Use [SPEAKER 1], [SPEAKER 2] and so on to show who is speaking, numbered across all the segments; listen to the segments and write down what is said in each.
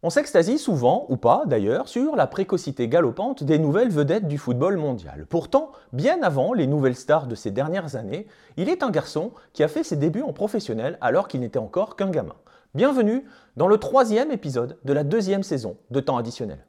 [SPEAKER 1] On s'extasie souvent, ou pas d'ailleurs, sur la précocité galopante des nouvelles vedettes du football mondial. Pourtant, bien avant les nouvelles stars de ces dernières années, il est un garçon qui a fait ses débuts en professionnel alors qu'il n'était encore qu'un gamin. Bienvenue dans le troisième épisode de la deuxième saison de temps additionnel.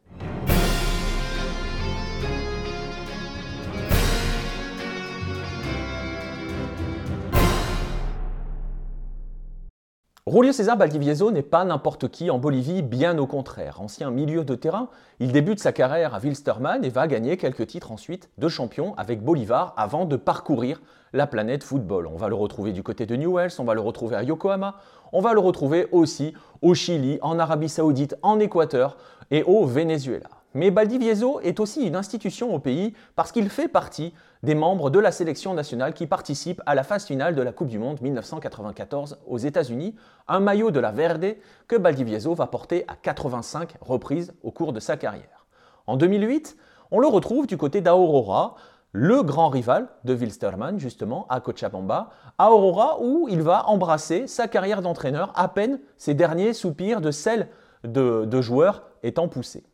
[SPEAKER 1] Julio César Baldivieso n'est pas n'importe qui en Bolivie, bien au contraire. Ancien milieu de terrain, il débute sa carrière à Wilstermann et va gagner quelques titres ensuite de champion avec Bolivar avant de parcourir la planète football. On va le retrouver du côté de Newells, on va le retrouver à Yokohama, on va le retrouver aussi au Chili, en Arabie Saoudite, en Équateur et au Venezuela. Mais Baldivieso est aussi une institution au pays parce qu'il fait partie des membres de la sélection nationale qui participent à la phase finale de la Coupe du Monde 1994 aux États-Unis, un maillot de la Verde que Baldivieso va porter à 85 reprises au cours de sa carrière. En 2008, on le retrouve du côté d'Aurora, le grand rival de Wilstermann, justement, à Cochabamba, à Aurora où il va embrasser sa carrière d'entraîneur à peine ses derniers soupirs de celle de, de joueur étant poussés.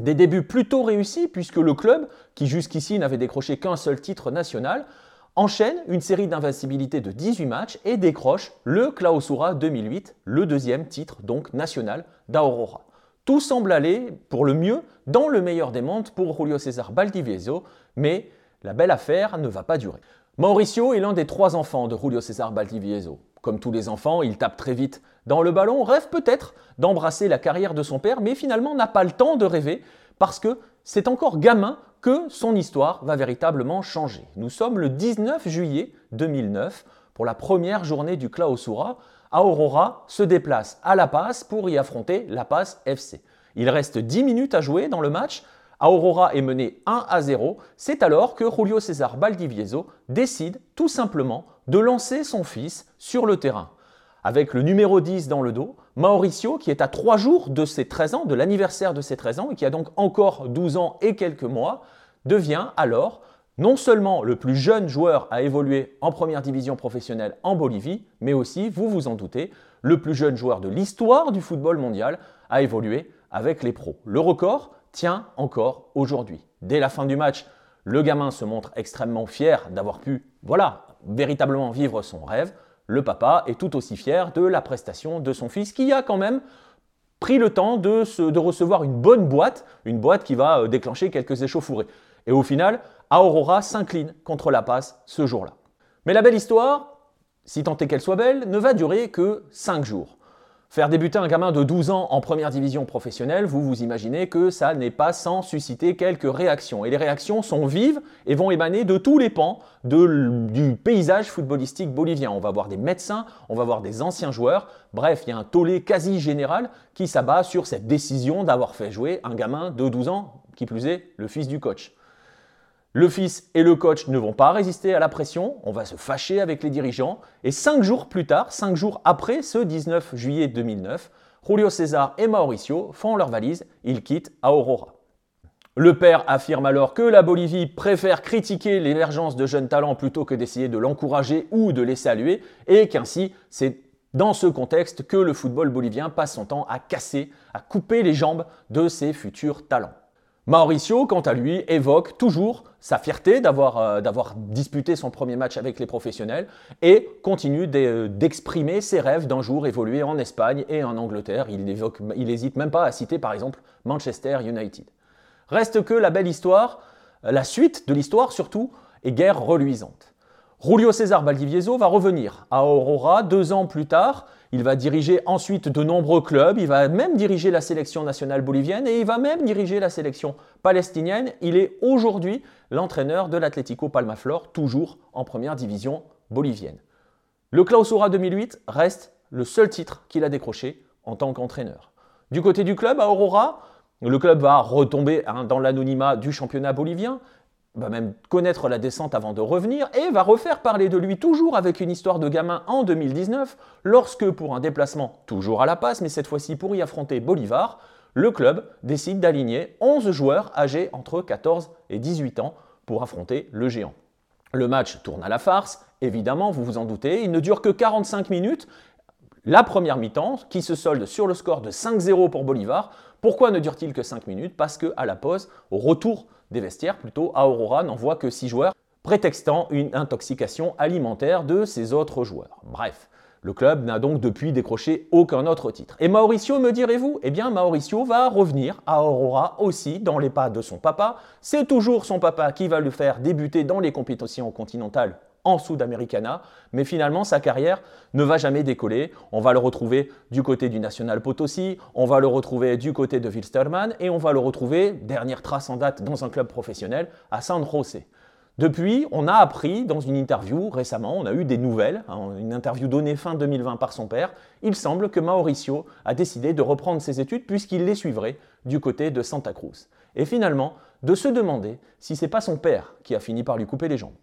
[SPEAKER 1] Des débuts plutôt réussis puisque le club, qui jusqu'ici n'avait décroché qu'un seul titre national, enchaîne une série d'invincibilité de 18 matchs et décroche le Clausura 2008, le deuxième titre donc national d'Aurora. Tout semble aller pour le mieux dans le meilleur des mondes pour Julio César Baldivieso, mais la belle affaire ne va pas durer. Mauricio est l'un des trois enfants de Julio César Baldivieso. Comme tous les enfants, il tape très vite dans le ballon, rêve peut-être d'embrasser la carrière de son père, mais finalement n'a pas le temps de rêver parce que c'est encore gamin que son histoire va véritablement changer. Nous sommes le 19 juillet 2009 pour la première journée du Clausura. Aurora se déplace à La Paz pour y affronter La Paz FC. Il reste 10 minutes à jouer dans le match. Aurora est mené 1 à 0. C'est alors que Julio César Baldivieso décide tout simplement de lancer son fils sur le terrain. Avec le numéro 10 dans le dos, Mauricio, qui est à 3 jours de ses 13 ans, de l'anniversaire de ses 13 ans, et qui a donc encore 12 ans et quelques mois, devient alors non seulement le plus jeune joueur à évoluer en première division professionnelle en Bolivie, mais aussi, vous vous en doutez, le plus jeune joueur de l'histoire du football mondial à évoluer avec les pros. Le record tient encore aujourd'hui. Dès la fin du match, le gamin se montre extrêmement fier d'avoir pu, voilà, véritablement vivre son rêve, le papa est tout aussi fier de la prestation de son fils qui a quand même pris le temps de, recevoir une bonne boîte, une boîte qui va euh, déclencher quelques échauffourées. Et au final, Aurora s'incline contre la passe ce jour-là. Mais la belle histoire, si tant est qu'elle soit belle, ne va durer que 5 jours. Faire débuter un gamin de 12 ans en première division professionnelle, vous vous imaginez que ça n'est pas sans susciter quelques réactions. Et les réactions sont vives et vont émaner de tous les pans du paysage footballistique bolivien. On va voir des médecins, on va voir des anciens joueurs. Bref, il y a un tollé quasi général qui s'abat sur cette décision d'avoir fait jouer un gamin de 12 ans, qui plus est le fils du coach. Le fils et le coach ne vont pas résister à la pression, on va se fâcher avec les dirigeants, et cinq jours plus tard, cinq jours après ce 19 juillet 2009, Julio César et Mauricio font leur valise, ils quittent Aurora. Le père affirme alors que la Bolivie préfère critiquer l'émergence de jeunes talents plutôt que d'essayer de l'encourager ou de les saluer, et qu'ainsi c'est dans ce contexte que le football bolivien passe son temps à casser, à couper les jambes de ses futurs talents. Mauricio, quant à lui, évoque toujours sa fierté euh, d'avoir disputé son premier match avec les professionnels et continue euh, d'exprimer ses rêves d'un jour évoluer en Espagne et en Angleterre. Il n'hésite même pas à citer par exemple Manchester United. Reste que la belle histoire, la suite de l'histoire surtout, est guère reluisante. Julio César Baldivieso va revenir à Aurora deux ans plus tard il va diriger ensuite de nombreux clubs, il va même diriger la sélection nationale bolivienne et il va même diriger la sélection palestinienne. Il est aujourd'hui l'entraîneur de l'Atlético Palmaflor, toujours en première division bolivienne. Le Clausura 2008 reste le seul titre qu'il a décroché en tant qu'entraîneur. Du côté du club, à Aurora, le club va retomber hein, dans l'anonymat du championnat bolivien, va même connaître la descente avant de revenir et va refaire parler de lui toujours avec une histoire de gamin en 2019 lorsque pour un déplacement toujours à la passe mais cette fois-ci pour y affronter Bolivar, le club décide d'aligner 11 joueurs âgés entre 14 et 18 ans pour affronter le géant. Le match tourne à la farce, évidemment, vous vous en doutez, il ne dure que 45 minutes. la première mi-temps, qui se solde sur le score de 5-0 pour Bolivar. Pourquoi ne dure-t-il que 5 minutes? Parce qu'à la pause, au retour des vestiaires, plutôt, à Aurora n'envoie que 6 joueurs, prétextant une intoxication alimentaire de ses autres joueurs. Bref, le club n'a donc depuis décroché aucun autre titre. Et Mauricio, me direz-vous? Eh bien, Mauricio va revenir à Aurora aussi dans les pas de son papa. C'est toujours son papa qui va le faire débuter dans les compétitions continentales en Sud-Americana, mais finalement sa carrière ne va jamais décoller. On va le retrouver du côté du National Potosi, on va le retrouver du côté de Wilstermann et on va le retrouver, dernière trace en date dans un club professionnel, à San José. Depuis, on a appris dans une interview récemment, on a eu des nouvelles, hein, une interview donnée fin 2020 par son père, il semble que Mauricio a décidé de reprendre ses études puisqu'il les suivrait du côté de Santa Cruz. Et finalement, de se demander si c'est pas son père qui a fini par lui couper les jambes.